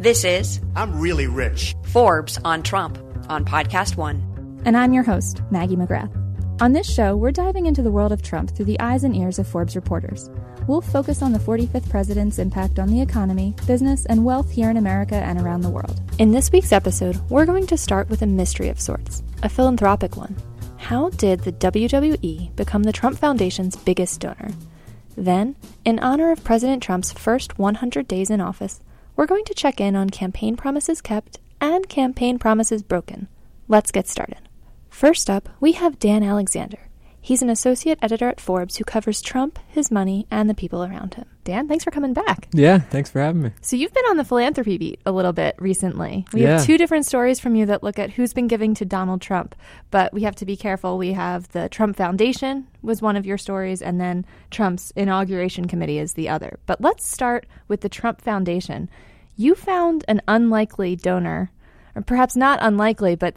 This is I'm really rich. Forbes on Trump on Podcast One. And I'm your host, Maggie McGrath. On this show, we're diving into the world of Trump through the eyes and ears of Forbes reporters. We'll focus on the 45th president's impact on the economy, business, and wealth here in America and around the world. In this week's episode, we're going to start with a mystery of sorts, a philanthropic one. How did the WWE become the Trump Foundation's biggest donor? Then, in honor of President Trump's first 100 days in office, we're going to check in on campaign promises kept and campaign promises broken. Let's get started. First up, we have Dan Alexander. He's an associate editor at Forbes who covers Trump, his money, and the people around him. Dan, thanks for coming back. Yeah, thanks for having me. So, you've been on the philanthropy beat a little bit recently. We Yeah. have two different stories from you that look at who's been giving to Donald Trump, but we have to be careful. We have the Trump Foundation was one of your stories, and then Trump's inauguration committee is the other. But let's start with the Trump Foundation. You found an unlikely donor, or perhaps not unlikely, but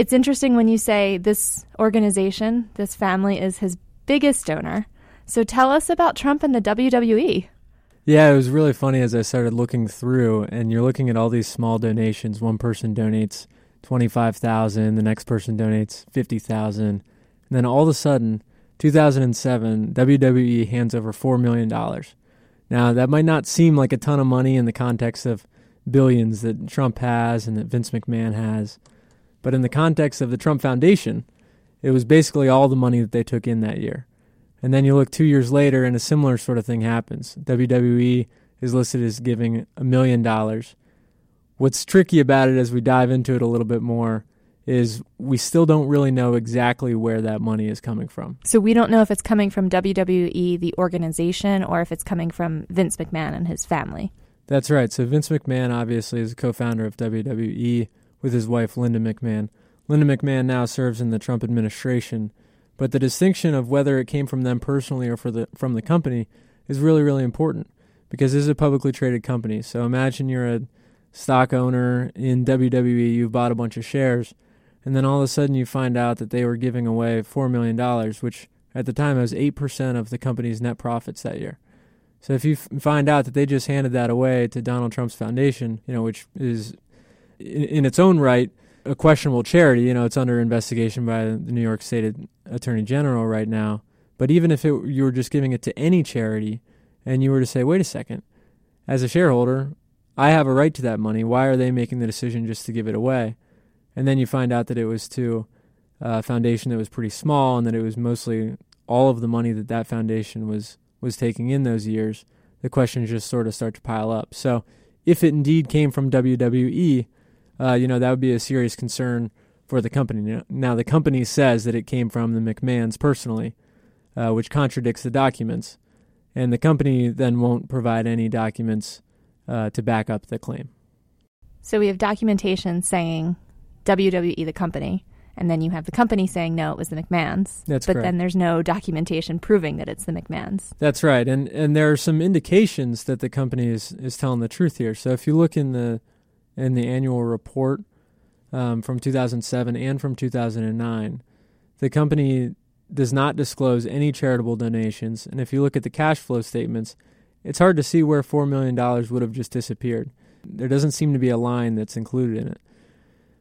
it's interesting when you say this organization, this family is his biggest donor. So tell us about Trump and the. WWE. Yeah, it was really funny as I started looking through, and you're looking at all these small donations. One person donates twenty five thousand, the next person donates fifty thousand, and then all of a sudden, 2007, WWE hands over four million dollars. Now that might not seem like a ton of money in the context of billions that Trump has and that Vince McMahon has, but in the context of the Trump Foundation, it was basically all the money that they took in that year. And then you look two years later, and a similar sort of thing happens. WWE is listed as giving a million dollars. What's tricky about it as we dive into it a little bit more is we still don't really know exactly where that money is coming from. So we don't know if it's coming from WWE, the organization, or if it's coming from Vince McMahon and his family. That's right. So Vince McMahon obviously is a co-founder of WWE with his wife Linda McMahon. Linda McMahon now serves in the Trump administration, but the distinction of whether it came from them personally or the from the company is really really important because this is a publicly traded company. So imagine you're a stock owner in WWE, you've bought a bunch of shares, and then all of a sudden you find out that they were giving away 4 million dollars, which at the time was 8% of the company's net profits that year. So if you f- find out that they just handed that away to Donald Trump's foundation, you know, which is in, in its own right a questionable charity, you know, it's under investigation by the New York State Attorney General right now. But even if it, you were just giving it to any charity, and you were to say, "Wait a second, as a shareholder, I have a right to that money. Why are they making the decision just to give it away?" And then you find out that it was to a foundation that was pretty small, and that it was mostly all of the money that that foundation was was taking in those years. The questions just sort of start to pile up. So, if it indeed came from WWE, uh, you know that would be a serious concern for the company. Now, the company says that it came from the McMahons personally, uh, which contradicts the documents, and the company then won't provide any documents uh, to back up the claim. So we have documentation saying WWE, the company, and then you have the company saying no, it was the McMahons. That's but correct. then there's no documentation proving that it's the McMahons. That's right, and and there are some indications that the company is, is telling the truth here. So if you look in the in the annual report um, from 2007 and from 2009, the company does not disclose any charitable donations. And if you look at the cash flow statements, it's hard to see where four million dollars would have just disappeared. There doesn't seem to be a line that's included in it.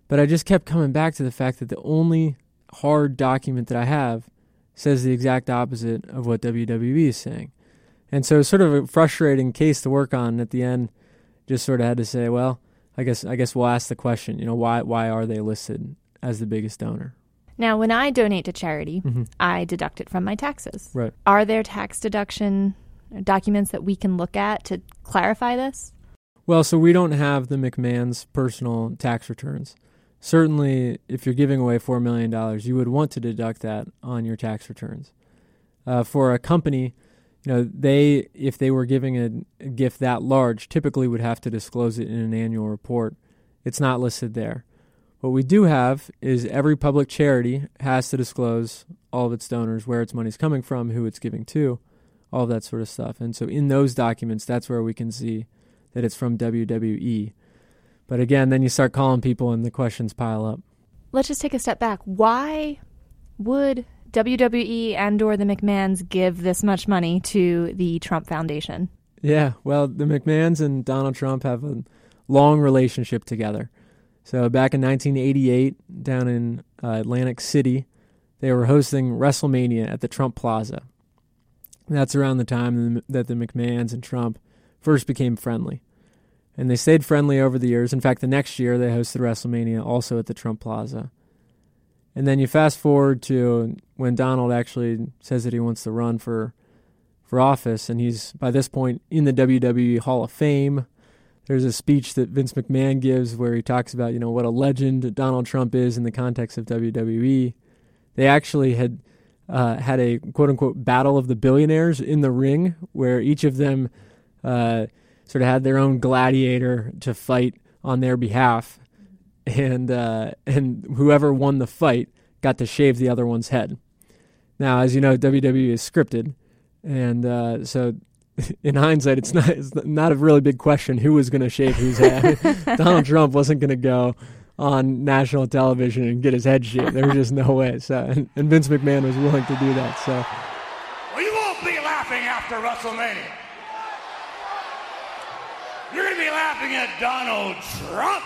But I just kept coming back to the fact that the only hard document that I have says the exact opposite of what WWE is saying. And so it's sort of a frustrating case to work on at the end. Just sort of had to say, well, I guess I guess we'll ask the question, you know, why why are they listed as the biggest donor? Now, when I donate to charity, Mhm. I deduct it from my taxes. Right. Are there tax deduction documents that we can look at to clarify this? Well, so we don't have the McMahon's personal tax returns. Certainly, if you're giving away $4 million, you would want to deduct that on your tax returns. Uh, for a company, you know, they, if they were giving a, a gift that large, typically would have to disclose it in an annual report. It's not listed there. What we do have is every public charity has to disclose all of its donors, where its money's coming from, who it's giving to, all that sort of stuff. And so in those documents, that's where we can see that it's from WWE. But again, then you start calling people and the questions pile up. Let's just take a step back. Why would WWE and or the McMahons give this much money to the Trump Foundation? Yeah, well, the McMahons and Donald Trump have a long relationship together. So back in 1988, down in uh, Atlantic City, they were hosting WrestleMania at the Trump Plaza. That's around the time that the McMahons and Trump first became friendly. And they stayed friendly over the years. In fact, the next year they hosted WrestleMania also at the Trump Plaza. And then you fast forward to when Donald actually says that he wants to run for for office, and he's by this point in the WWE Hall of Fame. There's a speech that Vince McMahon gives where he talks about you know what a legend Donald Trump is in the context of WWE. They actually had uh, had a quote unquote battle of the billionaires in the ring where each of them uh, sort of had their own gladiator to fight on their behalf, and uh, and whoever won the fight got to shave the other one's head. Now, as you know, WWE is scripted, and uh, so in hindsight, it's not it's not a really big question who was going to shave whose head. Donald Trump wasn't going to go on national television and get his head shaved. There was just no way. So, and, and Vince McMahon was willing to do that. So, well, you won't be laughing after WrestleMania. You're going to be laughing at Donald Trump.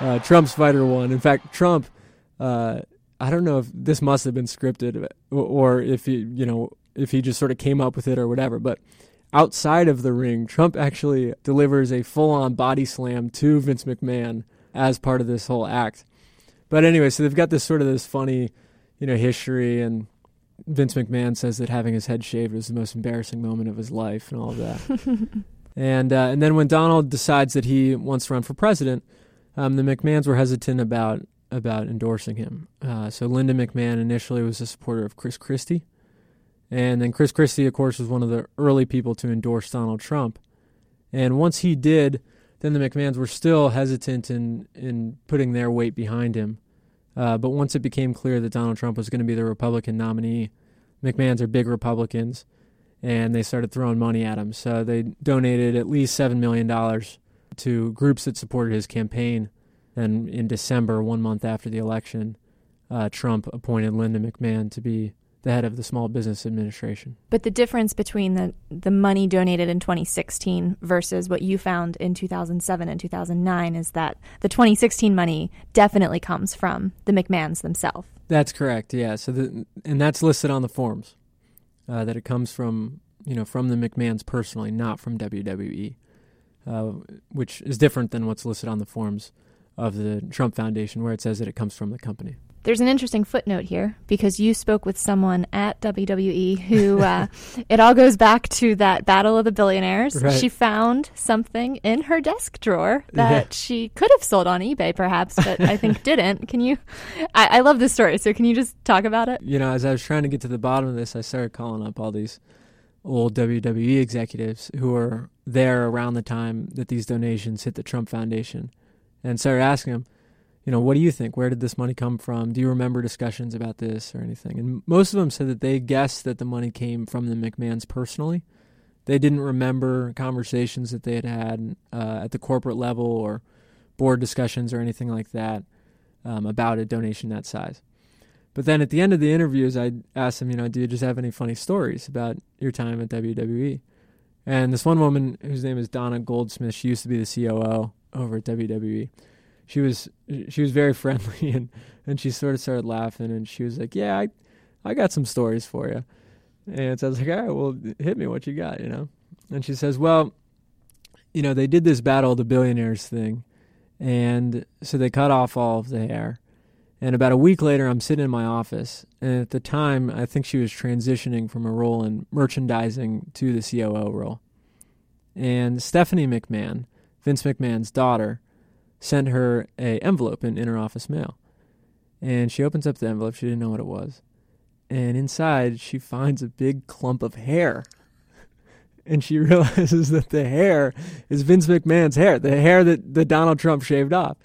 Uh, Trump's fighter won. In fact, Trump. Uh, I don't know if this must have been scripted or if he, you know, if he just sort of came up with it or whatever. But outside of the ring, Trump actually delivers a full-on body slam to Vince McMahon as part of this whole act. But anyway, so they've got this sort of this funny, you know, history, and Vince McMahon says that having his head shaved was the most embarrassing moment of his life, and all of that. and uh, and then when Donald decides that he wants to run for president, um, the McMahons were hesitant about about endorsing him. Uh, so Linda McMahon initially was a supporter of Chris Christie, and then Chris Christie, of course, was one of the early people to endorse Donald Trump. And once he did, then the McMahons were still hesitant in in putting their weight behind him. Uh, but once it became clear that Donald Trump was going to be the Republican nominee, McMahons are big Republicans, and they started throwing money at him. So they donated at least seven million dollars to groups that supported his campaign then in December, one month after the election, uh, Trump appointed Linda McMahon to be the head of the Small Business Administration. But the difference between the the money donated in 2016 versus what you found in 2007 and 2009 is that the 2016 money definitely comes from the McMahons themselves. That's correct. Yeah. So the, and that's listed on the forms uh, that it comes from you know from the McMahons personally, not from WWE, uh, which is different than what's listed on the forms of the Trump Foundation, where it says that it comes from the company. There's an interesting footnote here because you spoke with someone at WWE who uh, it all goes back to that battle of the billionaires. Right. She found something in her desk drawer that Yeah. she could have sold on eBay, perhaps, but I think didn't. Can you? I, I love this story, so can you just talk about it? You know, as I was trying to get to the bottom of this, I started calling up all these old WWE executives who were there around the time that these donations hit the Trump Foundation and started asking them, you know, what do you think? Where did this money come from? Do you remember discussions about this or anything? And most of them said that they guessed that the money came from the McMahons personally. They didn't remember conversations that they had had uh, at the corporate level or board discussions or anything like that um, about a donation that size. But then at the end of the interviews, I asked them, you know, do you just have any funny stories about your time at WWE? And this one woman, whose name is Donna Goldsmith, she used to be the COO over at WWE. She was she was very friendly and and she sort of started laughing and she was like, "Yeah, I I got some stories for you." And so I was like, "All right, well, hit me what you got, you know." And she says, "Well, you know, they did this battle of the billionaires thing, and so they cut off all of the hair." And about a week later, I'm sitting in my office, and at the time, I think she was transitioning from a role in merchandising to the COO role. And Stephanie McMahon, Vince McMahon's daughter, sent her a envelope in interoffice mail. And she opens up the envelope, she didn't know what it was. And inside, she finds a big clump of hair. And she realizes that the hair is Vince McMahon's hair, the hair that, that Donald Trump shaved off.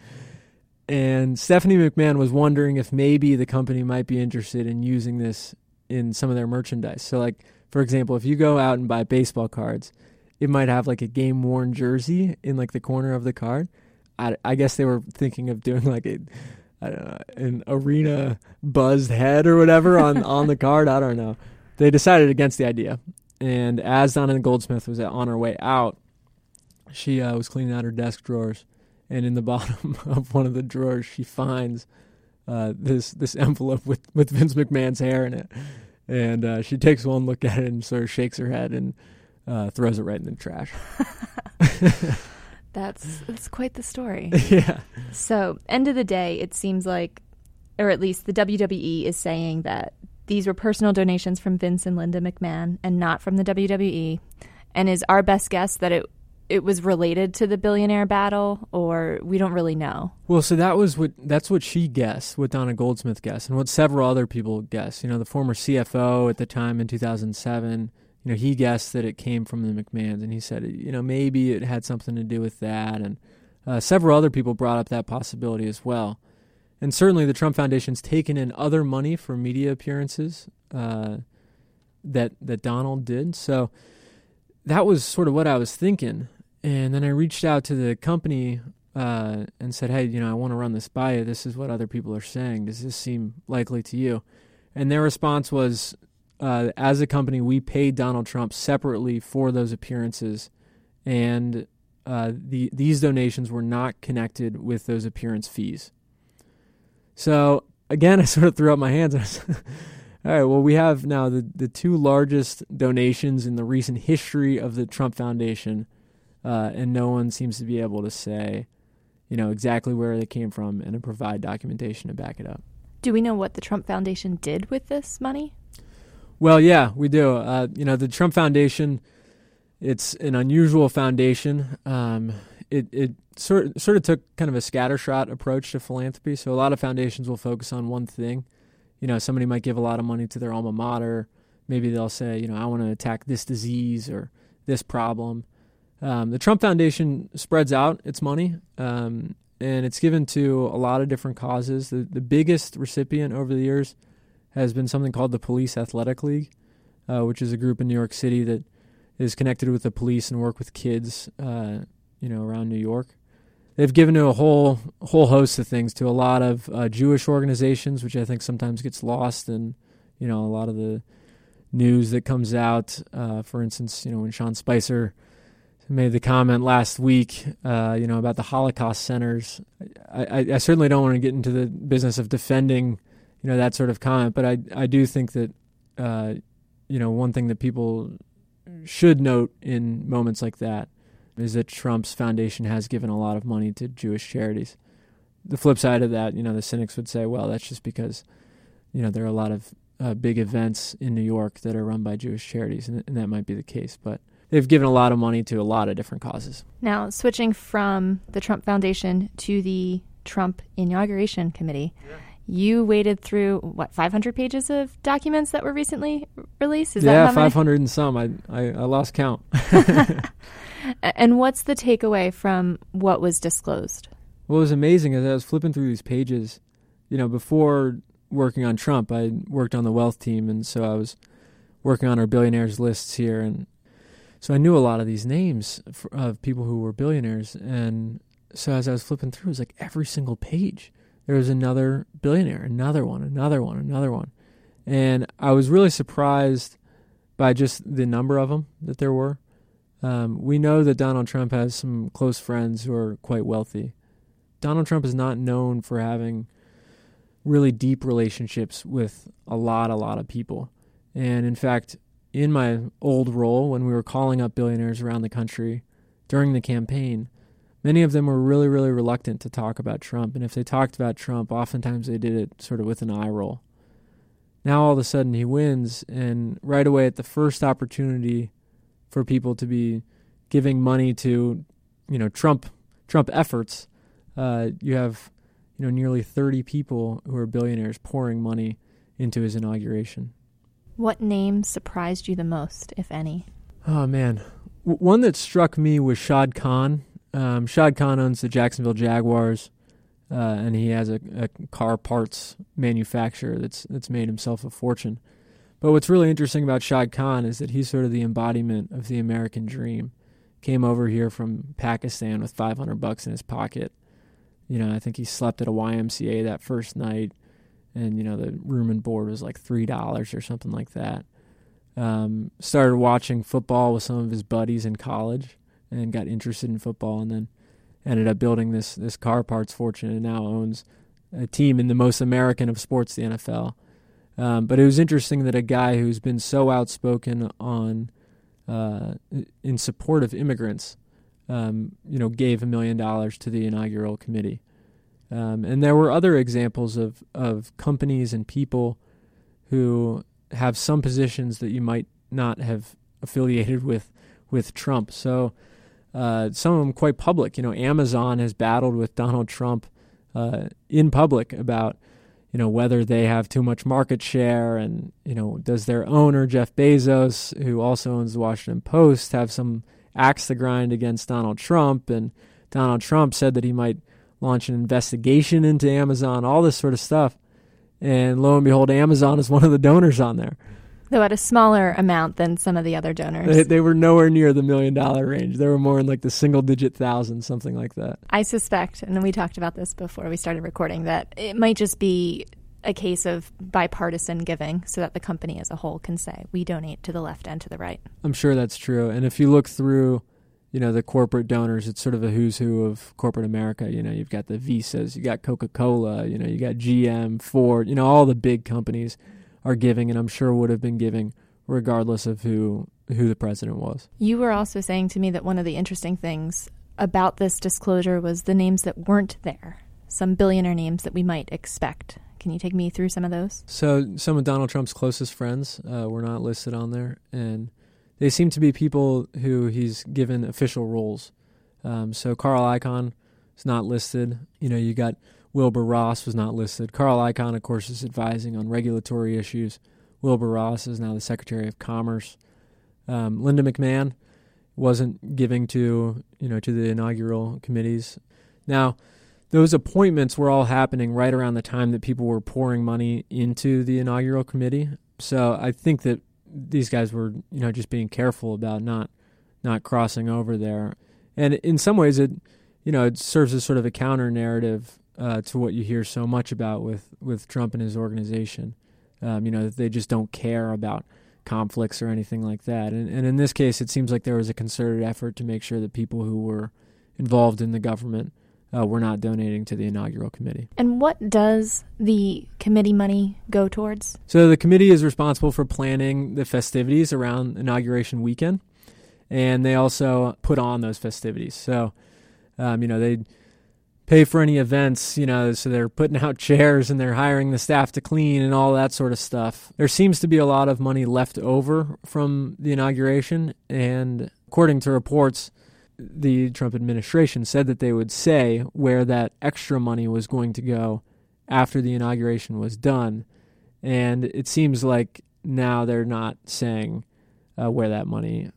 And Stephanie McMahon was wondering if maybe the company might be interested in using this in some of their merchandise. So, like, for example, if you go out and buy baseball cards, it might have like a game worn jersey in like the corner of the card. I, I guess they were thinking of doing like a, I don't know, an arena buzzed head or whatever on, on the card. I don't know. They decided against the idea. And as Donna Goldsmith was on her way out, she uh, was cleaning out her desk drawers, and in the bottom of one of the drawers, she finds uh, this this envelope with with Vince McMahon's hair in it, and uh, she takes one look at it and sort of shakes her head and uh, throws it right in the trash. That's that's quite the story. yeah. So, end of the day, it seems like, or at least the WWE is saying that these were personal donations from Vince and Linda McMahon and not from the WWE. And is our best guess that it it was related to the billionaire battle, or we don't really know. Well, so that was what that's what she guessed, what Donna Goldsmith guessed, and what several other people guessed. You know, the former CFO at the time in 2007, you know, he guessed that it came from the McMahons, and he said, you know, maybe it had something to do with that, and uh, several other people brought up that possibility as well. And certainly, the Trump Foundation's taken in other money for media appearances uh, that that Donald did. So that was sort of what I was thinking. And then I reached out to the company uh, and said, "Hey, you know, I want to run this by you. This is what other people are saying. Does this seem likely to you?" And their response was, uh, "As a company, we paid Donald Trump separately for those appearances, and uh, the these donations were not connected with those appearance fees." So again, I sort of threw up my hands. And I was, All right. Well, we have now the the two largest donations in the recent history of the Trump Foundation uh, and no one seems to be able to say, you know, exactly where they came from and to provide documentation to back it up. Do we know what the Trump Foundation did with this money? Well, yeah, we do. Uh, you know, the Trump Foundation, it's an unusual foundation. Um, it it sort sort of took kind of a scattershot approach to philanthropy. So a lot of foundations will focus on one thing. You know, somebody might give a lot of money to their alma mater. Maybe they'll say, you know, I want to attack this disease or this problem. Um, the Trump Foundation spreads out its money, um, and it's given to a lot of different causes. The, the biggest recipient over the years has been something called the Police Athletic League, uh, which is a group in New York City that is connected with the police and work with kids, uh, you know, around New York. They've given to a whole whole host of things to a lot of uh, Jewish organizations, which I think sometimes gets lost in, you know, a lot of the news that comes out. Uh, for instance, you know, when Sean Spicer made the comment last week, uh, you know, about the Holocaust centers. I, I, I, certainly don't want to get into the business of defending, you know, that sort of comment, but I, I do think that, uh, you know, one thing that people should note in moments like that is that Trump's foundation has given a lot of money to Jewish charities. The flip side of that, you know, the cynics would say, well, that's just because, you know, there are a lot of uh, big events in New York that are run by Jewish charities, and, and that might be the case, but they've given a lot of money to a lot of different causes. Now, switching from the Trump Foundation to the Trump Inauguration Committee, yeah. you waded through what 500 pages of documents that were recently released. Is yeah, 500 and some. I, I, I lost count. and what's the takeaway from what was disclosed? What was amazing is I was flipping through these pages. You know, before working on Trump, I worked on the wealth team, and so I was working on our billionaires lists here, and so I knew a lot of these names of people who were billionaires. And so as I was flipping through, it was like every single page, there was another billionaire, another one, another one, another one. And I was really surprised by just the number of them that there were. Um, we know that Donald Trump has some close friends who are quite wealthy. Donald Trump is not known for having really deep relationships with a lot, a lot of people. And in fact, in my old role when we were calling up billionaires around the country during the campaign, many of them were really, really reluctant to talk about Trump. And if they talked about Trump, oftentimes they did it sort of with an eye roll. Now all of a sudden he wins, and right away at the first opportunity for people to be giving money to, you know, Trump Trump efforts, uh, you have, you know, nearly 30 people who are billionaires pouring money into his inauguration. What name surprised you the most, if any? Oh man, w- one that struck me was Shad Khan. Um, Shad Khan owns the Jacksonville Jaguars, uh, and he has a, a, car parts manufacturer that's that's made himself a fortune. But what's really interesting about Shad Khan is that he's sort of the embodiment of the American dream. Came over here from Pakistan with 500 bucks in his pocket. You know, I think he slept at a YMCA that first night and you know the room and board was like three dollars or something like that. Um, started watching football with some of his buddies in college, and got interested in football, and then ended up building this this car parts fortune, and now owns a team in the most American of sports, the NFL. Um, but it was interesting that a guy who's been so outspoken on uh, in support of immigrants, um, you know, gave a million dollars to the inaugural committee. Um, and there were other examples of, of companies and people who have some positions that you might not have affiliated with with Trump. So uh, some of them quite public. You know, Amazon has battled with Donald Trump uh, in public about you know whether they have too much market share and you know does their owner Jeff Bezos, who also owns the Washington Post, have some axe to grind against Donald Trump? And Donald Trump said that he might launch an investigation into Amazon, all this sort of stuff. And lo and behold, Amazon is one of the donors on there. Though at a smaller amount than some of the other donors. They, they were nowhere near the million dollar range. They were more in like the single digit thousands, something like that. I suspect, and we talked about this before we started recording, that it might just be a case of bipartisan giving so that the company as a whole can say, we donate to the left and to the right. I'm sure that's true. And if you look through you know the corporate donors it's sort of a who's who of corporate america. You know you've got the visas you got coca-cola you know you got gm ford you know all the big companies are giving and i'm sure would have been giving regardless of who who the president was. You were also saying to me that one of the interesting things about this disclosure was the names that weren't there some billionaire names that we might expect. Can you take me through some of those? So some of donald trump's closest friends uh, were not listed on there and they seem to be people who he's given official roles. Um, so Carl Icahn is not listed. You know, you got Wilbur Ross was not listed. Carl Icahn, of course, is advising on regulatory issues. Wilbur Ross is now the Secretary of Commerce. Um, Linda McMahon wasn't giving to you know to the inaugural committees. Now, those appointments were all happening right around the time that people were pouring money into the inaugural committee. So I think that these guys were you know just being careful about not not crossing over there, and in some ways it you know it serves as sort of a counter narrative uh, to what you hear so much about with with Trump and his organization. Um, you know they just don't care about conflicts or anything like that, and and in this case it seems like there was a concerted effort to make sure that people who were involved in the government uh, we're not donating to the inaugural committee. And what does the committee money go towards? So the committee is responsible for planning the festivities around inauguration weekend, and they also put on those festivities. So, um, you know, they pay for any events, you know, so they're putting out chairs and they're hiring the staff to clean and all that sort of stuff. There seems to be a lot of money left over from the inauguration, and according to reports, the Trump administration said that they would say where that extra money was going to go after the inauguration was done. And it seems like now they're not saying uh, where that money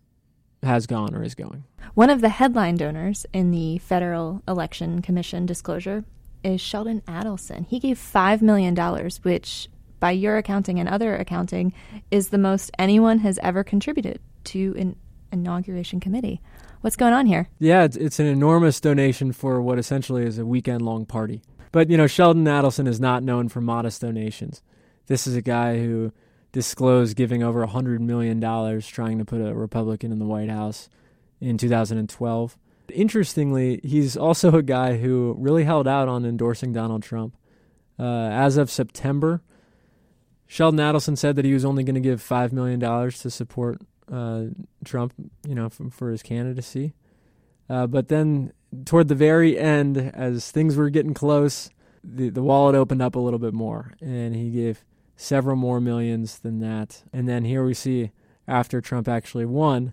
has gone or is going. One of the headline donors in the Federal Election Commission disclosure is Sheldon Adelson. He gave $5 million, which, by your accounting and other accounting, is the most anyone has ever contributed to an inauguration committee. What's going on here? Yeah, it's, it's an enormous donation for what essentially is a weekend long party. But, you know, Sheldon Adelson is not known for modest donations. This is a guy who disclosed giving over $100 million trying to put a Republican in the White House in 2012. Interestingly, he's also a guy who really held out on endorsing Donald Trump. Uh, as of September, Sheldon Adelson said that he was only going to give $5 million to support uh, Trump, you know, for, for his candidacy. Uh, but then toward the very end, as things were getting close, the, the wallet opened up a little bit more, and he gave several more millions than that. And then here we see, after Trump actually won,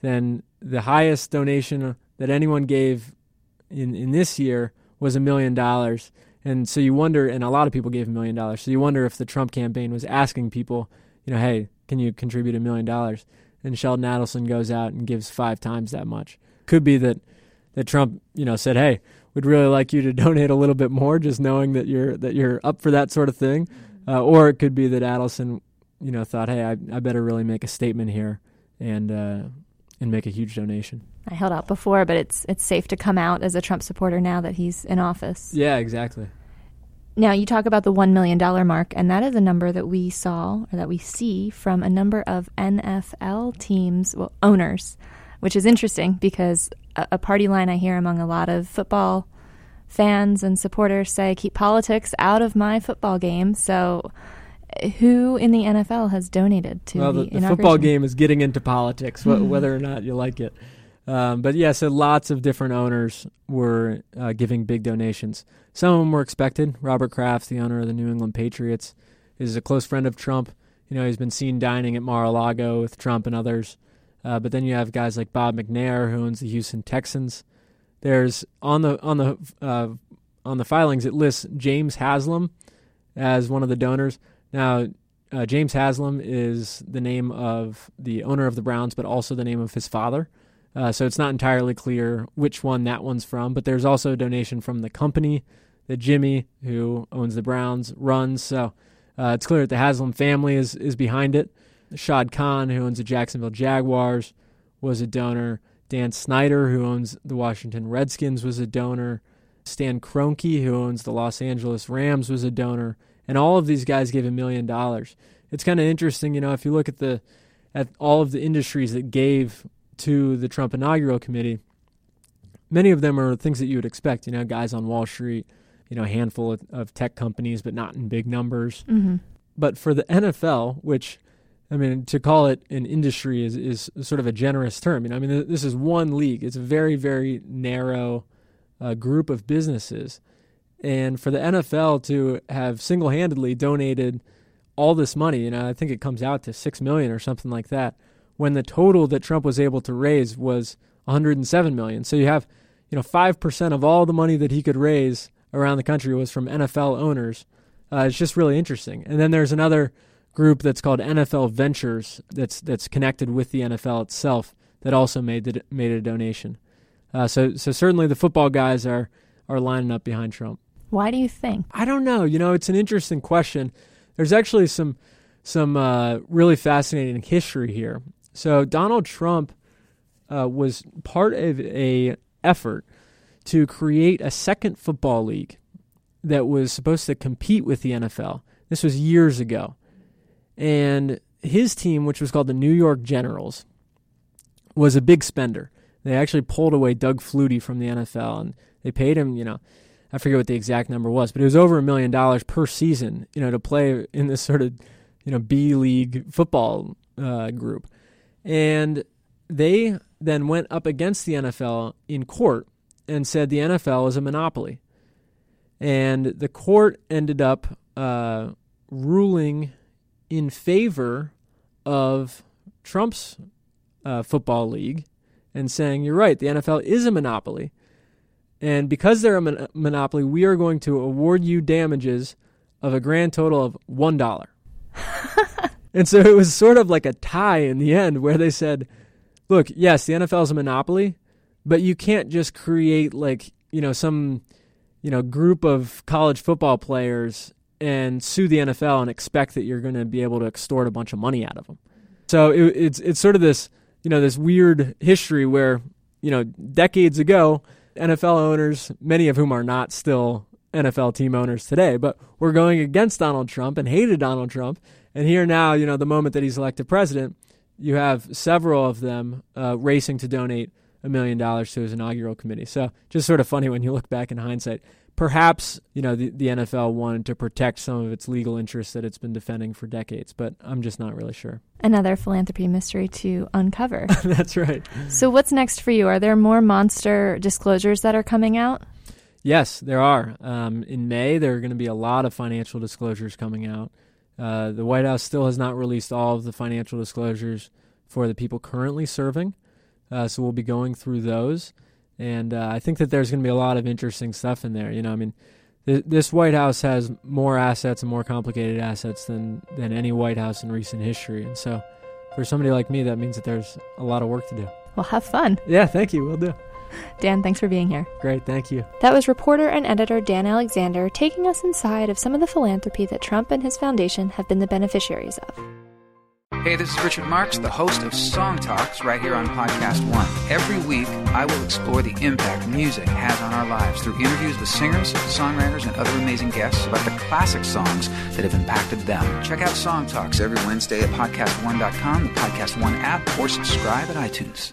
then the highest donation that anyone gave in, in this year was a million dollars. And so you wonder, and a lot of people gave a million dollars. So you wonder if the Trump campaign was asking people, you know, hey, can you contribute a million dollars? And Sheldon Adelson goes out and gives five times that much. Could be that that Trump, you know, said, "Hey, we'd really like you to donate a little bit more, just knowing that you're that you're up for that sort of thing," uh, or it could be that Adelson, you know, thought, "Hey, I, I better really make a statement here and uh, and make a huge donation." I held out before, but it's it's safe to come out as a Trump supporter now that he's in office. Yeah, exactly. Now, you talk about the $1 million mark, and that is a number that we saw or that we see from a number of NFL teams, well, owners. which is interesting because a, a party line I hear among a lot of football fans and supporters say, keep politics out of my football game. So, who in the NFL has donated to well, the, the, the football game is getting into politics, mm-hmm. whether or not you like it. Um, but yeah, so lots of different owners were uh, giving big donations. Some of them were expected. Robert Kraft, the owner of the New England Patriots, is a close friend of Trump. You know, he's been seen dining at Mar-a-Lago with Trump and others. Uh, but then you have guys like Bob McNair, who owns the Houston Texans. There's on the on the uh, on the filings it lists James Haslam as one of the donors. Now, uh, James Haslam is the name of the owner of the Browns, but also the name of his father. Uh, so it's not entirely clear which one that one's from. But there's also a donation from the company that Jimmy, who owns the Browns, runs. So uh, it's clear that the Haslam family is is behind it. Shad Khan, who owns the Jacksonville Jaguars, was a donor. Dan Snyder, who owns the Washington Redskins, was a donor. Stan Kroenke, who owns the Los Angeles Rams, was a donor. And all of these guys gave a million dollars. It's kind of interesting, you know, if you look at the at all of the industries that gave to the Trump inaugural committee, many of them are things that you would expect. You know, guys on Wall Street, you know, a handful of, of tech companies, but not in big numbers. Mm-hmm. But for the NFL, which I mean, to call it an industry is, is sort of a generous term. You know, I mean, this is one league. It's a very, very narrow uh, group of businesses. And for the NFL to have single-handedly donated all this money, you know, I think it comes out to six million or something like that, when the total that Trump was able to raise was 107 million. So you have, you know, five percent of all the money that he could raise around the country was from NFL owners. Uh, it's just really interesting. And then there's another group that's called NFL Ventures that's that's connected with the NFL itself that also made the, made a donation. Uh, so so certainly the football guys are are lining up behind Trump. Why do you think? I don't know. You know, it's an interesting question. There's actually some some uh, really fascinating history here. So Donald Trump uh, was part of a effort to create a second football league that was supposed to compete with the NFL. This was years ago. And his team, which was called the New York Generals, was a big spender. They actually pulled away Doug Flutie from the NFL, and they paid him, you know, I forget what the exact number was, but it was over a million dollars per season, you know, to play in this sort of, you know, B league football uh, group. And they then went up against the NFL in court and said the NFL is a monopoly. And the court ended up uh, ruling in favor of Trump's uh, football league and saying, you're right, the NFL is a monopoly. And because they're a mon- monopoly, we are going to award you damages of a grand total of $1. and so it was sort of like a tie in the end where they said, look, yes, the NFL is a monopoly, but you can't just create like, you know, some, you know, group of college football players and sue the NFL and expect that you're going to be able to extort a bunch of money out of them. So it, it's it's sort of this you know this weird history where you know decades ago NFL owners, many of whom are not still NFL team owners today, but were going against Donald Trump and hated Donald Trump. And here now, you know, the moment that he's elected president, you have several of them uh, racing to donate a million dollars to his inaugural committee. So just sort of funny when you look back in hindsight perhaps you know the, the NFL wanted to protect some of its legal interests that it's been defending for decades, but I'm just not really sure. Another philanthropy mystery to uncover. That's right. So what's next for you? Are there more monster disclosures that are coming out? Yes, there are. Um, in May, there are going to be a lot of financial disclosures coming out. Uh, the White House still has not released all of the financial disclosures for the people currently serving, uh, so we'll be going through those and uh, I think that there's going to be a lot of interesting stuff in there. You know, I mean, th- this White House has more assets and more complicated assets than than any White House in recent history, and so for somebody like me, that means that there's a lot of work to do. Well, have fun. Yeah, thank you. We'll do. Dan, thanks for being here. Great, thank you. That was reporter and editor Dan Alexander taking us inside of some of the philanthropy that Trump and his foundation have been the beneficiaries of. Hey, this is Richard Marx, the host of Song Talks right here on Podcast One. Every week, I will explore the impact music has on our lives through interviews with singers, songwriters, and other amazing guests about the classic songs that have impacted them. Check out Song Talks every Wednesday at PodcastOne.com, the Podcast One app, or subscribe at iTunes.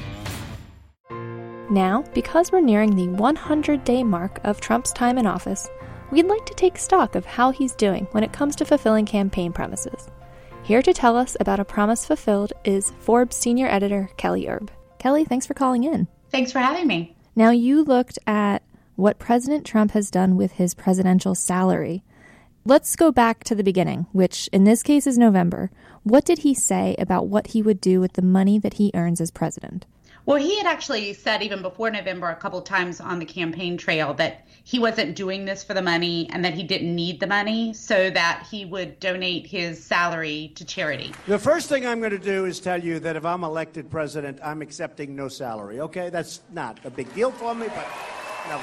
Now, because we're nearing the 100 day mark of Trump's time in office, we'd like to take stock of how he's doing when it comes to fulfilling campaign promises. Here to tell us about a promise fulfilled is Forbes senior editor Kelly Erb. Kelly, thanks for calling in. Thanks for having me. Now, you looked at what President Trump has done with his presidential salary. Let's go back to the beginning, which in this case is November. What did he say about what he would do with the money that he earns as president? Well, he had actually said even before November a couple times on the campaign trail that he wasn't doing this for the money and that he didn't need the money so that he would donate his salary to charity. The first thing I'm going to do is tell you that if I'm elected president, I'm accepting no salary. Okay, that's not a big deal for me, but no.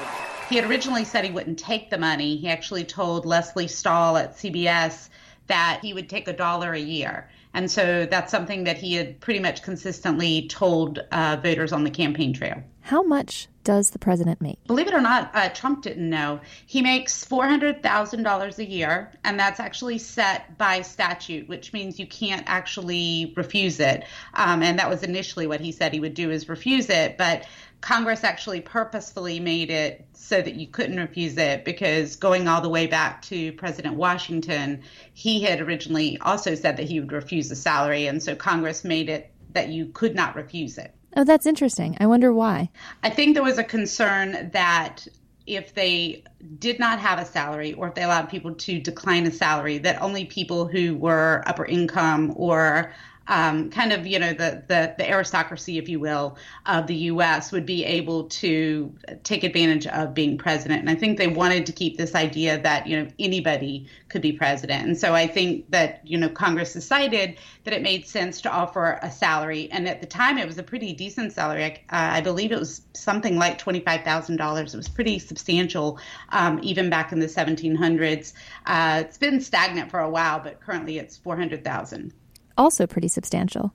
He had originally said he wouldn't take the money. He actually told Lesley Stahl at CBS that he would take a dollar a year. And so that's something that he had pretty much consistently told uh, voters on the campaign trail. How much does the president make? Believe it or not, uh, Trump didn't know. He makes $400,000 a year, and that's actually set by statute, which means you can't actually refuse it. Um, and that was initially what he said he would do is refuse it. But Congress actually purposefully made it so that you couldn't refuse it because going all the way back to President Washington, he had originally also said that he would refuse the salary. And so Congress made it that you could not refuse it. Oh, that's interesting. I wonder why. I think there was a concern that if they did not have a salary or if they allowed people to decline a salary, that only people who were upper income or um, kind of you know the, the the aristocracy, if you will, of the U.S. would be able to take advantage of being president. And I think they wanted to keep this idea that you know anybody could be president. And so I think that you know Congress decided that it made sense to offer a salary. And at the time, it was a pretty decent salary. I, uh, I believe it was something like twenty five thousand dollars. It was pretty substantial, um, even back in the 1700s. Uh, it's been stagnant for a while, but currently it's four hundred thousand also pretty substantial.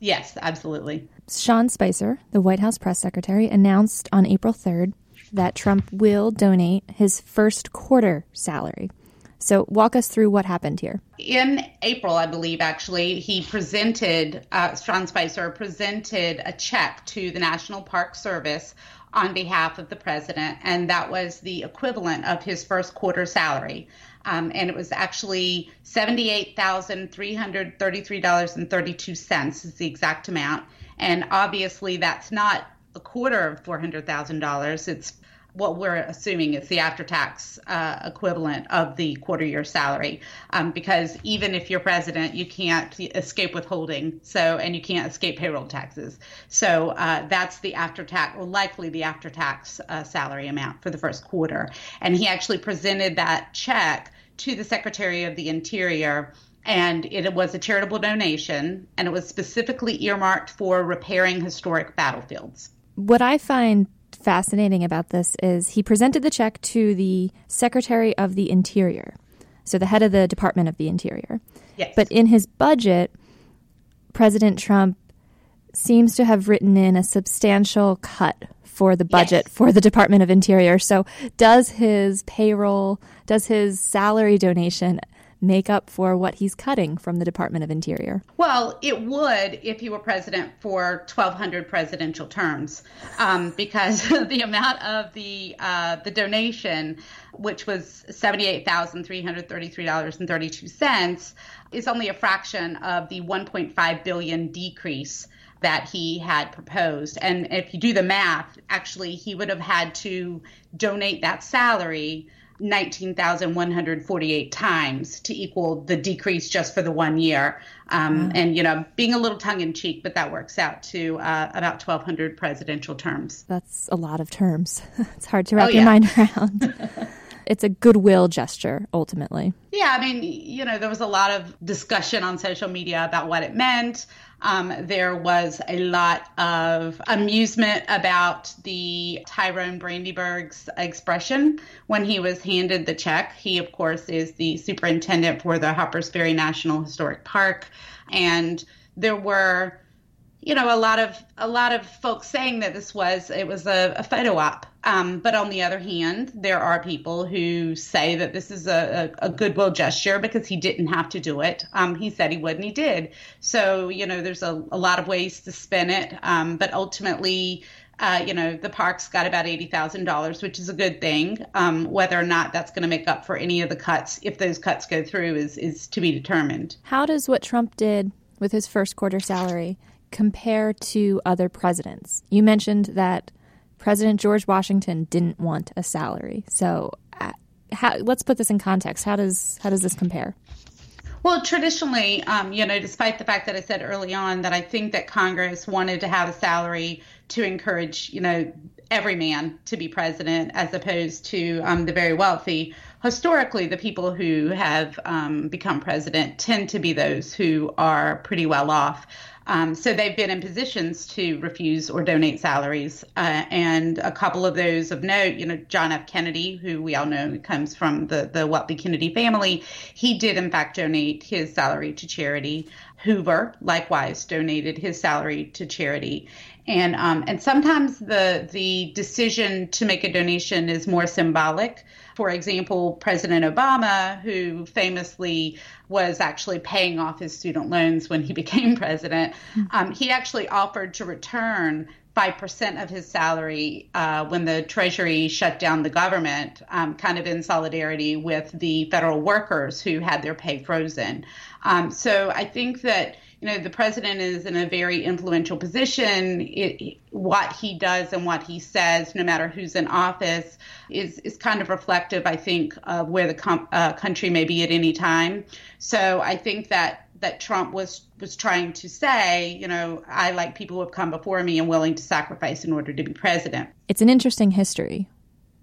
Yes, absolutely. Sean Spicer, the White House press secretary, announced on April 3rd that Trump will donate his first quarter salary. So, walk us through what happened here. In April, I believe, actually, he presented, uh, Sean Spicer presented a check to the National Park Service on behalf of the president, and that was the equivalent of his first quarter salary. Um, and it was actually $78,333.32 is the exact amount. And obviously, that's not a quarter of $400,000. It's what we're assuming is the after tax uh, equivalent of the quarter year salary. Um, because even if you're president, you can't escape withholding. So, and you can't escape payroll taxes. So uh, that's the after tax, or likely the after tax uh, salary amount for the first quarter. And he actually presented that check to the Secretary of the Interior and it was a charitable donation and it was specifically earmarked for repairing historic battlefields. What I find fascinating about this is he presented the check to the Secretary of the Interior, so the head of the Department of the Interior. Yes. But in his budget, President Trump seems to have written in a substantial cut for the budget yes. for the Department of Interior. So, does his payroll, does his salary donation make up for what he's cutting from the Department of Interior? Well, it would if he were president for 1,200 presidential terms, um, because the amount of the uh, the donation, which was $78,333.32, is only a fraction of the 1.5 billion decrease that he had proposed. And if you do the math, actually, he would have had to donate that salary 19,148 times to equal the decrease just for the one year. Um, mm. And, you know, being a little tongue in cheek, but that works out to uh, about 1,200 presidential terms. That's a lot of terms. it's hard to wrap oh, yeah. your mind around. it's a goodwill gesture ultimately. Yeah, I mean, you know, there was a lot of discussion on social media about what it meant. Um, there was a lot of amusement about the Tyrone Brandyburg's expression when he was handed the check. He, of course, is the superintendent for the Harpers Ferry National Historic Park. And there were you know a lot of a lot of folks saying that this was it was a, a photo op um, but on the other hand there are people who say that this is a, a, a goodwill gesture because he didn't have to do it um, he said he would and he did so you know there's a, a lot of ways to spin it um, but ultimately uh, you know, the park's got about $80,000, which is a good thing. Um, whether or not that's going to make up for any of the cuts, if those cuts go through, is, is to be determined. How does what Trump did with his first quarter salary compare to other presidents? You mentioned that President George Washington didn't want a salary. So, uh, how, let's put this in context. How does how does this compare? Well, traditionally, um, you know, despite the fact that I said early on that I think that Congress wanted to have a salary to encourage, you know, every man to be president as opposed to um, the very wealthy. Historically, the people who have um, become president tend to be those who are pretty well off. Um, so they've been in positions to refuse or donate salaries. Uh, and a couple of those of note, you know, John F. Kennedy, who we all know comes from the, the wealthy Kennedy family, he did in fact donate his salary to charity. Hoover likewise donated his salary to charity. And um, and sometimes the the decision to make a donation is more symbolic. For example, President Obama, who famously was actually paying off his student loans when he became president, um, he actually offered to return 5% of his salary uh, when the Treasury shut down the government, um, kind of in solidarity with the federal workers who had their pay frozen. Um, so I think that you know the president is in a very influential position. It, what he does and what he says, no matter who's in office, is is kind of reflective, I think, of where the com- uh, country may be at any time. So I think that that Trump was was trying to say, you know, I like people who have come before me and willing to sacrifice in order to be president. It's an interesting history.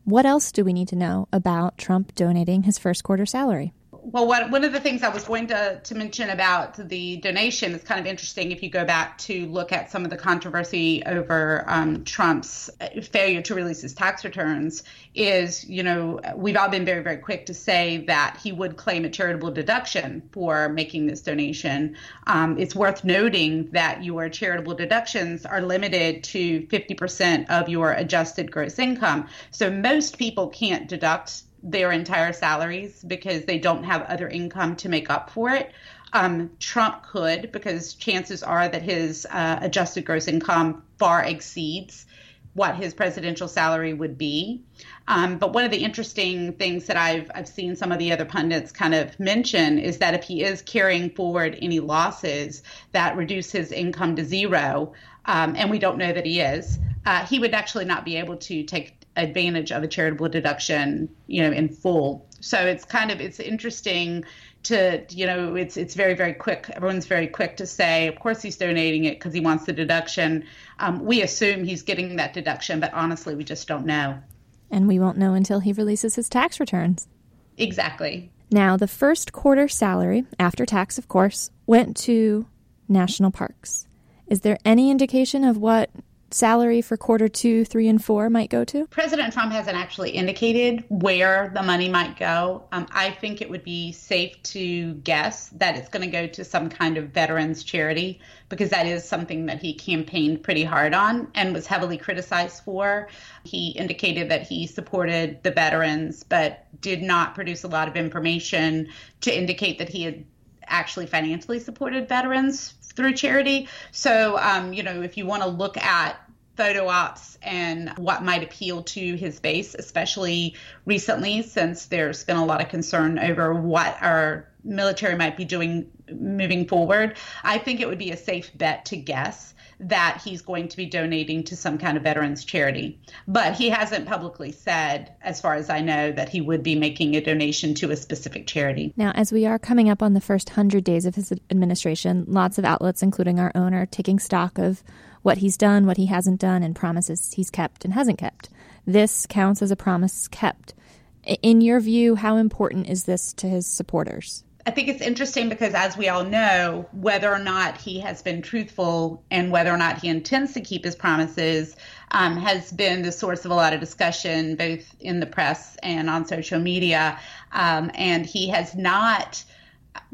What else do we need to know about Trump donating his first quarter salary? Well, what, one of the things I was going to, to mention about the donation is kind of interesting if you go back to look at some of the controversy over um, Trump's failure to release his tax returns. Is, you know, we've all been very, very quick to say that he would claim a charitable deduction for making this donation. Um, it's worth noting that your charitable deductions are limited to 50% of your adjusted gross income. So most people can't deduct their entire salaries because they don't have other income to make up for it. Um, Trump could because chances are that his uh, adjusted gross income far exceeds what his presidential salary would be. Um, but one of the interesting things that I've I've seen some of the other pundits kind of mention is that if he is carrying forward any losses that reduce his income to zero, um, and we don't know that he is, uh, he would actually not be able to take advantage of a charitable deduction, you know, in full. So it's kind of it's interesting to you know it's it's very very quick. Everyone's very quick to say, of course he's donating it because he wants the deduction. Um, we assume he's getting that deduction, but honestly, we just don't know. And we won't know until he releases his tax returns. Exactly. Now, the first quarter salary, after tax, of course, went to national parks. Is there any indication of what salary for quarter two, three, and four might go to? President Trump hasn't actually indicated where the money might go. Um, I think it would be safe to guess that it's going to go to some kind of veterans charity because that is something that he campaigned pretty hard on and was heavily criticized for. He indicated that he supported the veterans, but did not produce a lot of information to indicate that he had actually financially supported veterans through charity. So, um, you know, if you want to look at photo ops and what might appeal to his base, especially recently, since there's been a lot of concern over what our military might be doing moving forward, I think it would be a safe bet to guess that he's going to be donating to some kind of veterans charity. But he hasn't publicly said, as far as I know, that he would be making a donation to a specific charity. Now, as we are coming up on the first 100 days of his administration, lots of outlets, including our own, are taking stock of what he's done, what he hasn't done, and promises he's kept and hasn't kept. This counts as a promise kept. In your view, how important is this to his supporters? I think it's interesting because, as we all know, whether or not he has been truthful and whether or not he intends to keep his promises um, has been the source of a lot of discussion, both in the press and on social media. Um, and he has not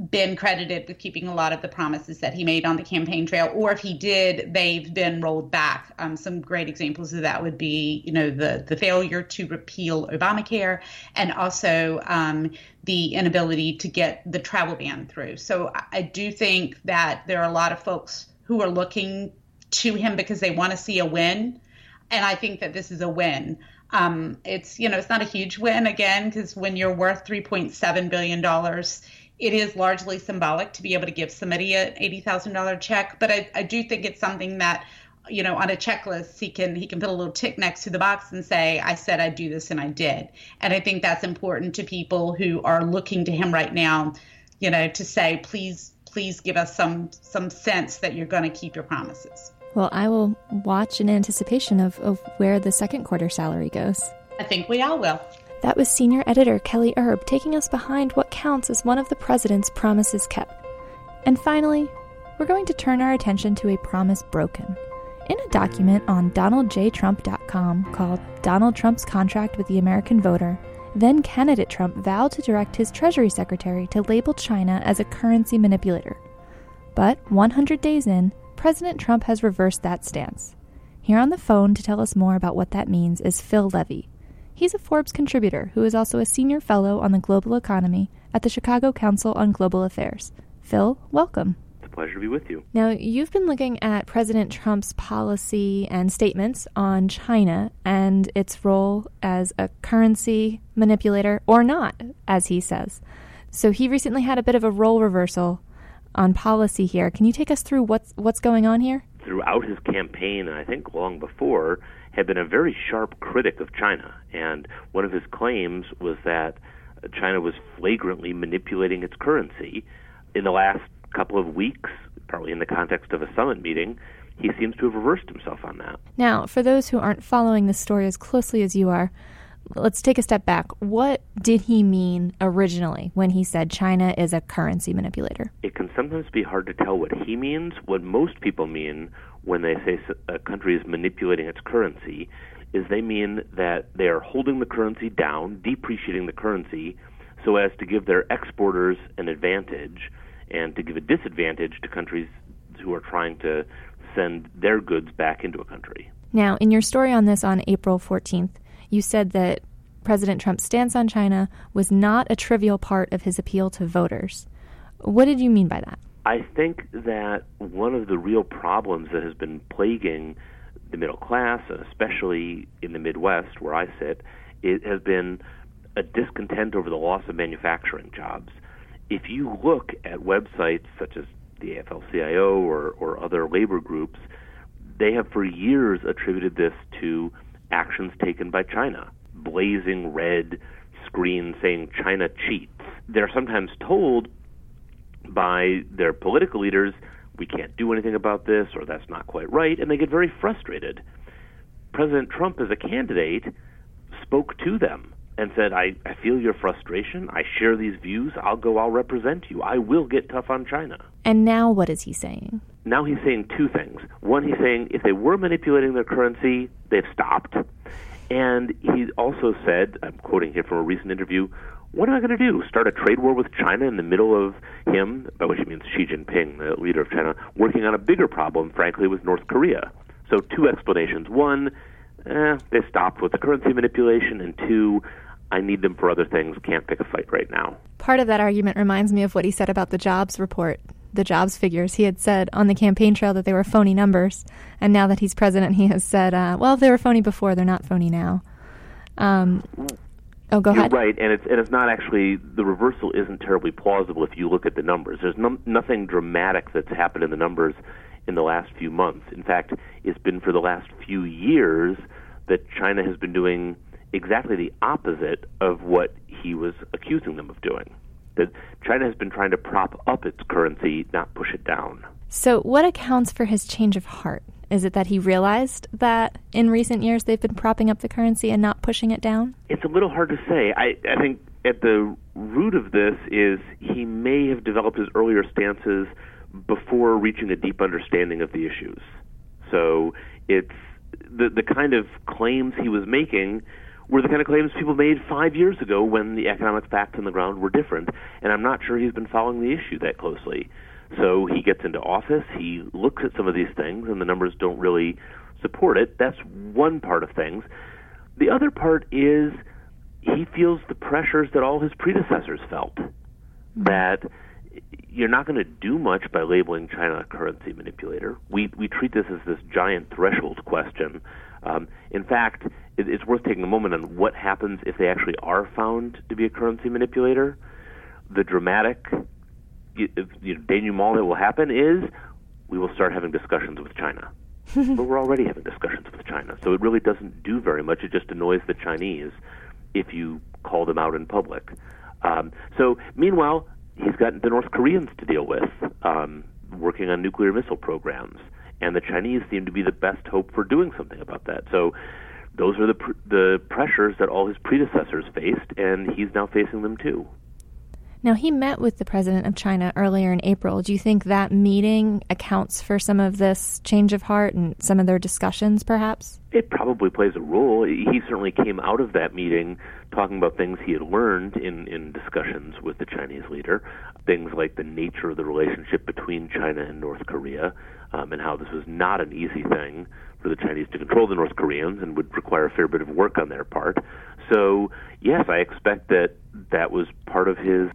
been credited with keeping a lot of the promises that he made on the campaign trail, or if he did, they've been rolled back. Um, some great examples of that would be, you know, the the failure to repeal Obamacare, and also um, the inability to get the travel ban through. So I do think that there are a lot of folks who are looking to him because they want to see a win, and I think that this is a win. Um, it's you know it's not a huge win again because when you're worth 3.7 billion dollars it is largely symbolic to be able to give somebody an $80,000 check, but I, I do think it's something that you know on a checklist he can he can put a little tick next to the box and say i said i'd do this and i did. And i think that's important to people who are looking to him right now you know to say please please give us some some sense that you're going to keep your promises. Well i will watch in anticipation of, of where the second quarter salary goes. I think we all will that was senior editor Kelly Erb taking us behind what counts as one of the president's promises kept. And finally, we're going to turn our attention to a promise broken. In a document on DonaldJTrump.com called Donald Trump's Contract with the American Voter, then candidate Trump vowed to direct his Treasury Secretary to label China as a currency manipulator. But 100 days in, President Trump has reversed that stance. Here on the phone to tell us more about what that means is Phil Levy, He's a Forbes contributor who is also a senior fellow on the global economy at the Chicago Council on Global Affairs. Phil, welcome. It's a pleasure to be with you. Now, you've been looking at President Trump's policy and statements on China and its role as a currency manipulator, or not, as he says. So he recently had a bit of a role reversal on policy here. Can you take us through what's what's going on here? Throughout his campaign, and I think long before, had been a very sharp critic of China. And one of his claims was that China was flagrantly manipulating its currency. In the last couple of weeks, partly in the context of a summit meeting, he seems to have reversed himself on that. Now, for those who aren't following this story as closely as you are, let's take a step back. What did he mean originally when he said China is a currency manipulator? It can sometimes be hard to tell what he means. What most people mean when they say a country is manipulating its currency is they mean that they are holding the currency down, depreciating the currency, so as to give their exporters an advantage and to give a disadvantage to countries who are trying to send their goods back into a country. Now, in your story on this on April 14th, you said that President Trump's stance on China was not a trivial part of his appeal to voters. What did you mean by that? I think that one of the real problems that has been plaguing the middle class, and especially in the Midwest where I sit, it has been a discontent over the loss of manufacturing jobs. If you look at websites such as the AFL-CIO or, or other labor groups, they have for years attributed this to actions taken by China. Blazing red screens saying China cheats. They're sometimes told by their political leaders, we can't do anything about this, or that's not quite right, and they get very frustrated. President Trump, as a candidate, spoke to them and said, I, I feel your frustration. I share these views. I'll go, I'll represent you. I will get tough on China. And now what is he saying? Now he's saying two things. One, he's saying if they were manipulating their currency, they've stopped. And he also said, I'm quoting here from a recent interview, what am I going to do? Start a trade war with China in the middle of him, by which he means Xi Jinping, the leader of China, working on a bigger problem, frankly, with North Korea. So, two explanations. One, eh, they stopped with the currency manipulation, and two, I need them for other things, can't pick a fight right now. Part of that argument reminds me of what he said about the jobs report, the jobs figures. He had said on the campaign trail that they were phony numbers, and now that he's president, he has said, uh, well, if they were phony before, they're not phony now. Um, Oh, go You're ahead. right, and it's and it's not actually the reversal isn't terribly plausible if you look at the numbers. There's no, nothing dramatic that's happened in the numbers in the last few months. In fact, it's been for the last few years that China has been doing exactly the opposite of what he was accusing them of doing. That China has been trying to prop up its currency, not push it down. So, what accounts for his change of heart? Is it that he realized that in recent years they've been propping up the currency and not pushing it down? It's a little hard to say. I, I think at the root of this is he may have developed his earlier stances before reaching a deep understanding of the issues. So it's the the kind of claims he was making were the kind of claims people made five years ago when the economic facts on the ground were different. And I'm not sure he's been following the issue that closely. So he gets into office, he looks at some of these things, and the numbers don't really support it. That's one part of things. The other part is he feels the pressures that all his predecessors felt. That you're not going to do much by labeling China a currency manipulator. We we treat this as this giant threshold question. Um, in fact, it, it's worth taking a moment on what happens if they actually are found to be a currency manipulator. The dramatic you, you know, denouement that will happen is we will start having discussions with China. but we're already having discussions with China, so it really doesn't do very much. It just annoys the Chinese if you call them out in public. Um, so, meanwhile, he's got the North Koreans to deal with, um, working on nuclear missile programs, and the Chinese seem to be the best hope for doing something about that. So, those are the pr- the pressures that all his predecessors faced, and he's now facing them too. Now, he met with the president of China earlier in April. Do you think that meeting accounts for some of this change of heart and some of their discussions, perhaps? It probably plays a role. He certainly came out of that meeting talking about things he had learned in, in discussions with the Chinese leader, things like the nature of the relationship between China and North Korea, um, and how this was not an easy thing for the Chinese to control the North Koreans and would require a fair bit of work on their part. So, yes, I expect that that was part of his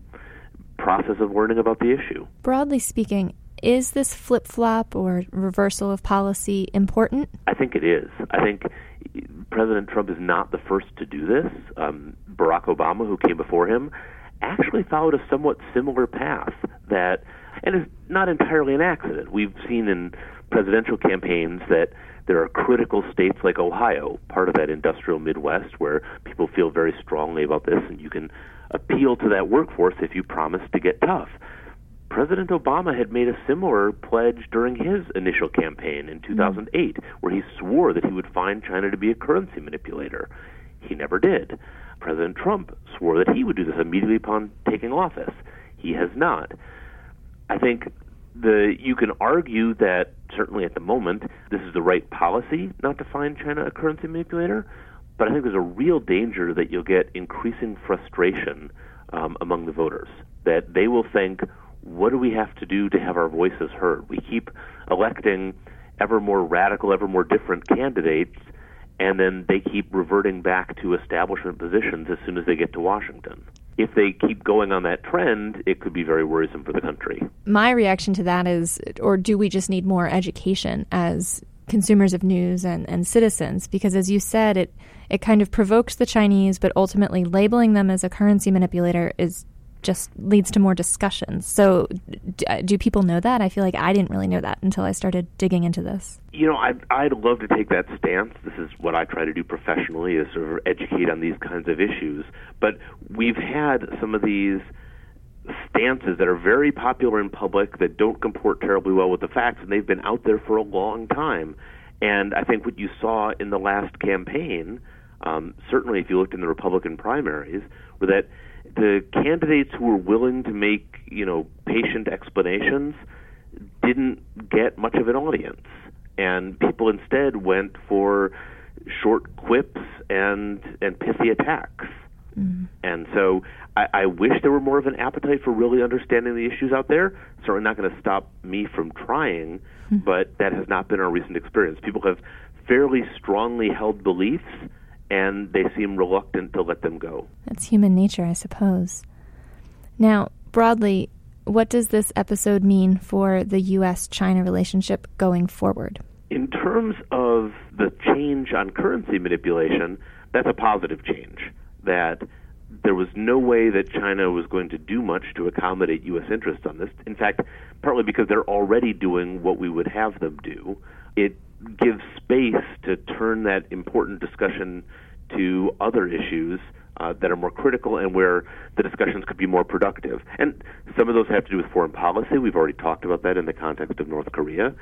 process of learning about the issue. Broadly speaking, is this flip flop or reversal of policy important? I think it is. I think President Trump is not the first to do this. Um, Barack Obama, who came before him, actually followed a somewhat similar path that, and is not entirely an accident. We've seen in presidential campaigns that there are critical states like Ohio, part of that industrial Midwest, where people feel very strongly about this, and you can appeal to that workforce if you promise to get tough. President Obama had made a similar pledge during his initial campaign in mm-hmm. 2008, where he swore that he would find China to be a currency manipulator. He never did. President Trump swore that he would do this immediately upon taking office. He has not. I think the you can argue that certainly at the moment this is the right policy not to find China a currency manipulator, but I think there's a real danger that you'll get increasing frustration um, among the voters that they will think what do we have to do to have our voices heard? We keep electing ever more radical, ever more different candidates, and then they keep reverting back to establishment positions as soon as they get to Washington. If they keep going on that trend, it could be very worrisome for the country. My reaction to that is or do we just need more education as consumers of news and, and citizens? Because as you said, it it kind of provokes the Chinese, but ultimately labeling them as a currency manipulator is just leads to more discussions. So, uh, do people know that? I feel like I didn't really know that until I started digging into this. You know, I'd, I'd love to take that stance. This is what I try to do professionally, is sort of educate on these kinds of issues. But we've had some of these stances that are very popular in public that don't comport terribly well with the facts, and they've been out there for a long time. And I think what you saw in the last campaign, um, certainly if you looked in the Republican primaries, were that the candidates who were willing to make you know patient explanations didn't get much of an audience, and people instead went for short quips and and pithy attacks. Mm. And so I, I wish there were more of an appetite for really understanding the issues out there. Certainly not going to stop me from trying, mm. but that has not been our recent experience. People have fairly strongly held beliefs and they seem reluctant to let them go. That's human nature, I suppose. Now, broadly, what does this episode mean for the U.S. China relationship going forward? In terms of the change on currency manipulation, that's a positive change. That there was no way that China was going to do much to accommodate U.S. interests on this. In fact, partly because they're already doing what we would have them do. It gives space to turn that important discussion to other issues uh, that are more critical and where the discussions could be more productive. And some of those have to do with foreign policy. We've already talked about that in the context of North Korea.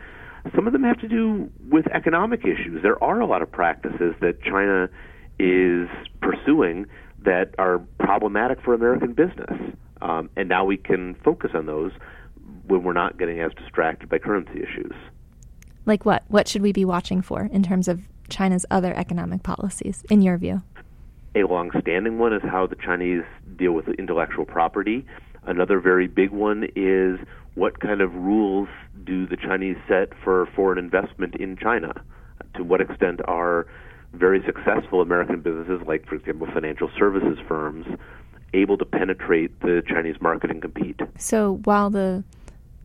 some of them have to do with economic issues. There are a lot of practices that China is pursuing that are problematic for American business. Um, and now we can focus on those when we're not getting as distracted by currency issues. Like what? What should we be watching for in terms of China's other economic policies, in your view? A long-standing one is how the Chinese deal with intellectual property. Another very big one is what kind of rules do the Chinese set for foreign investment in China? To what extent are very successful American businesses, like, for example, financial services firms, able to penetrate the Chinese market and compete? So while the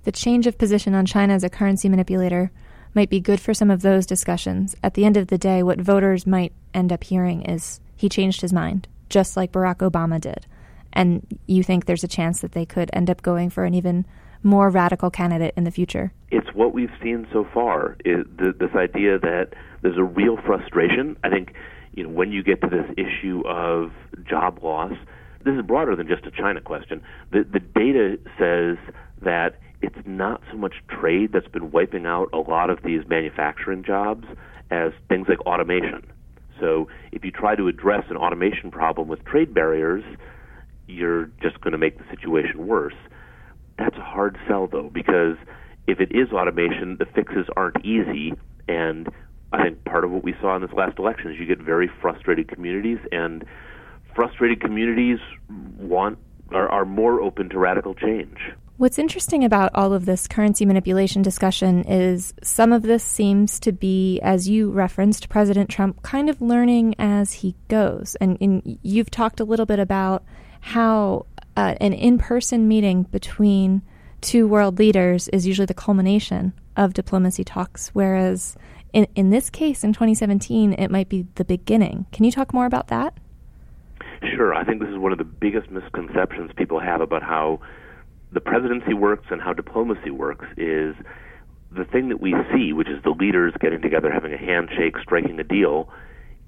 the change of position on China as a currency manipulator might be good for some of those discussions, at the end of the day, what voters might end up hearing is he changed his mind, just like Barack Obama did. And you think there's a chance that they could end up going for an even more radical candidate in the future? It's what we've seen so far. Is this idea that there's a real frustration. I think you know when you get to this issue of job loss, this is broader than just a China question. The the data says that it's not so much trade that's been wiping out a lot of these manufacturing jobs as things like automation. So if you try to address an automation problem with trade barriers, you're just going to make the situation worse. That's a hard sell, though, because if it is automation, the fixes aren't easy. And I think part of what we saw in this last election is you get very frustrated communities, and frustrated communities want are, are more open to radical change. What's interesting about all of this currency manipulation discussion is some of this seems to be, as you referenced, President Trump kind of learning as he goes. And, and you've talked a little bit about how uh, an in person meeting between two world leaders is usually the culmination of diplomacy talks, whereas in, in this case, in 2017, it might be the beginning. Can you talk more about that? Sure. I think this is one of the biggest misconceptions people have about how the presidency works and how diplomacy works is the thing that we see, which is the leaders getting together, having a handshake, striking a deal,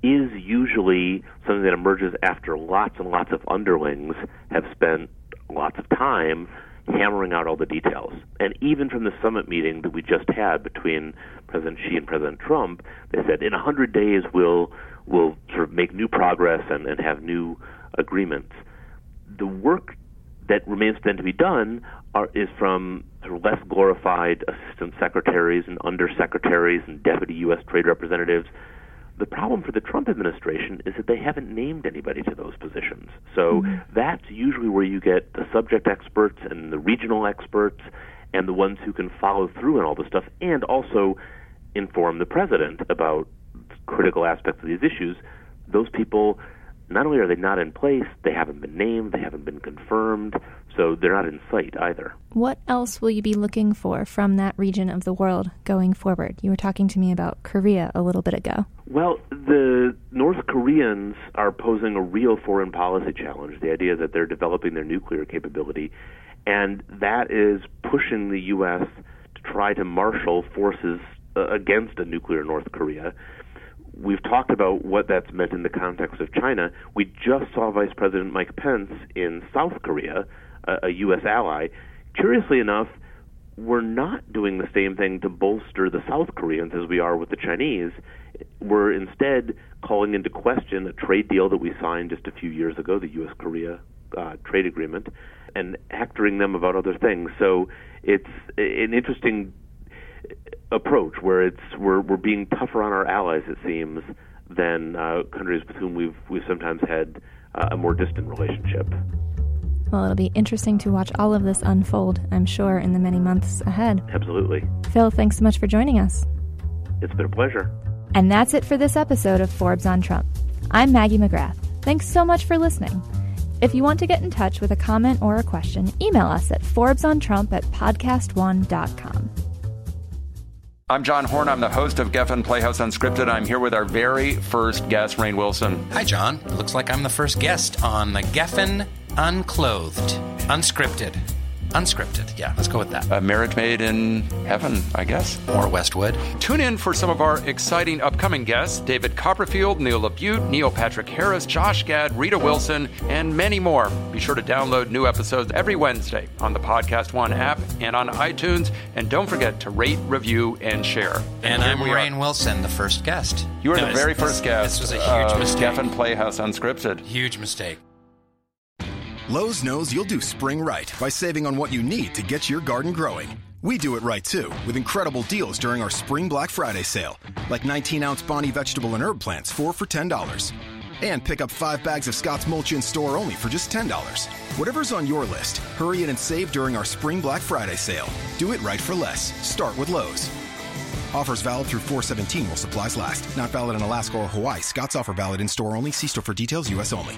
is usually something that emerges after lots and lots of underlings have spent lots of time hammering out all the details. And even from the summit meeting that we just had between President Xi and President Trump, they said in hundred days we'll we'll sort of make new progress and, and have new agreements. The work that remains then to be done are, is from sort of less glorified assistant secretaries and undersecretaries and deputy U.S. trade representatives the problem for the Trump administration is that they haven't named anybody to those positions. So mm-hmm. that's usually where you get the subject experts and the regional experts and the ones who can follow through on all this stuff and also inform the president about critical aspects of these issues. Those people, not only are they not in place, they haven't been named, they haven't been confirmed, so they're not in sight either. What else will you be looking for from that region of the world going forward? You were talking to me about Korea a little bit ago. Well, the North Koreans are posing a real foreign policy challenge. The idea that they're developing their nuclear capability, and that is pushing the U.S. to try to marshal forces uh, against a nuclear North Korea. We've talked about what that's meant in the context of China. We just saw Vice President Mike Pence in South Korea, a, a U.S. ally. Curiously enough, we're not doing the same thing to bolster the South Koreans as we are with the Chinese. We're instead calling into question a trade deal that we signed just a few years ago, the U.S. Korea uh, trade agreement, and hectoring them about other things. So it's an interesting approach where it's we're we're being tougher on our allies, it seems, than uh, countries with whom we've we've sometimes had uh, a more distant relationship. Well, it'll be interesting to watch all of this unfold, I'm sure, in the many months ahead. Absolutely. Phil, thanks so much for joining us. It's been a pleasure. And that's it for this episode of Forbes on Trump. I'm Maggie McGrath. Thanks so much for listening. If you want to get in touch with a comment or a question, email us at ForbesOnTrump at podcastone.com. I'm John Horn. I'm the host of Geffen Playhouse Unscripted. I'm here with our very first guest, Rainn Wilson. Hi, John. Looks like I'm the first guest on the Geffen Unclothed, Unscripted. Unscripted, yeah, let's go with that. A marriage made in heaven, I guess. Or Westwood. Tune in for some of our exciting upcoming guests David Copperfield, Neil LaBute, Neil Patrick Harris, Josh Gad, Rita Wilson, and many more. Be sure to download new episodes every Wednesday on the Podcast One app and on iTunes. And don't forget to rate, review, and share. And, I'm Rainn Wilson, the first guest. You are No, the very first guest. This was a huge of mistake. Geffen Playhouse Unscripted. Huge mistake. Lowe's knows you'll do spring right by saving on what you need to get your garden growing. We do it right too, with incredible deals during our Spring Black Friday sale, like 19 ounce Bonnie vegetable and herb plants, 4 for $10. And pick up 5 bags of Scott's mulch in store only for just $10. Whatever's on your list, hurry in and save during our Spring Black Friday sale. Do it right for less. Start with Lowe's. Offers valid through 417 while supplies last. Not valid in Alaska or Hawaii. Scott's offer valid in store only. See store for details, U.S. only.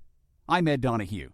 I'm Ed Donahue.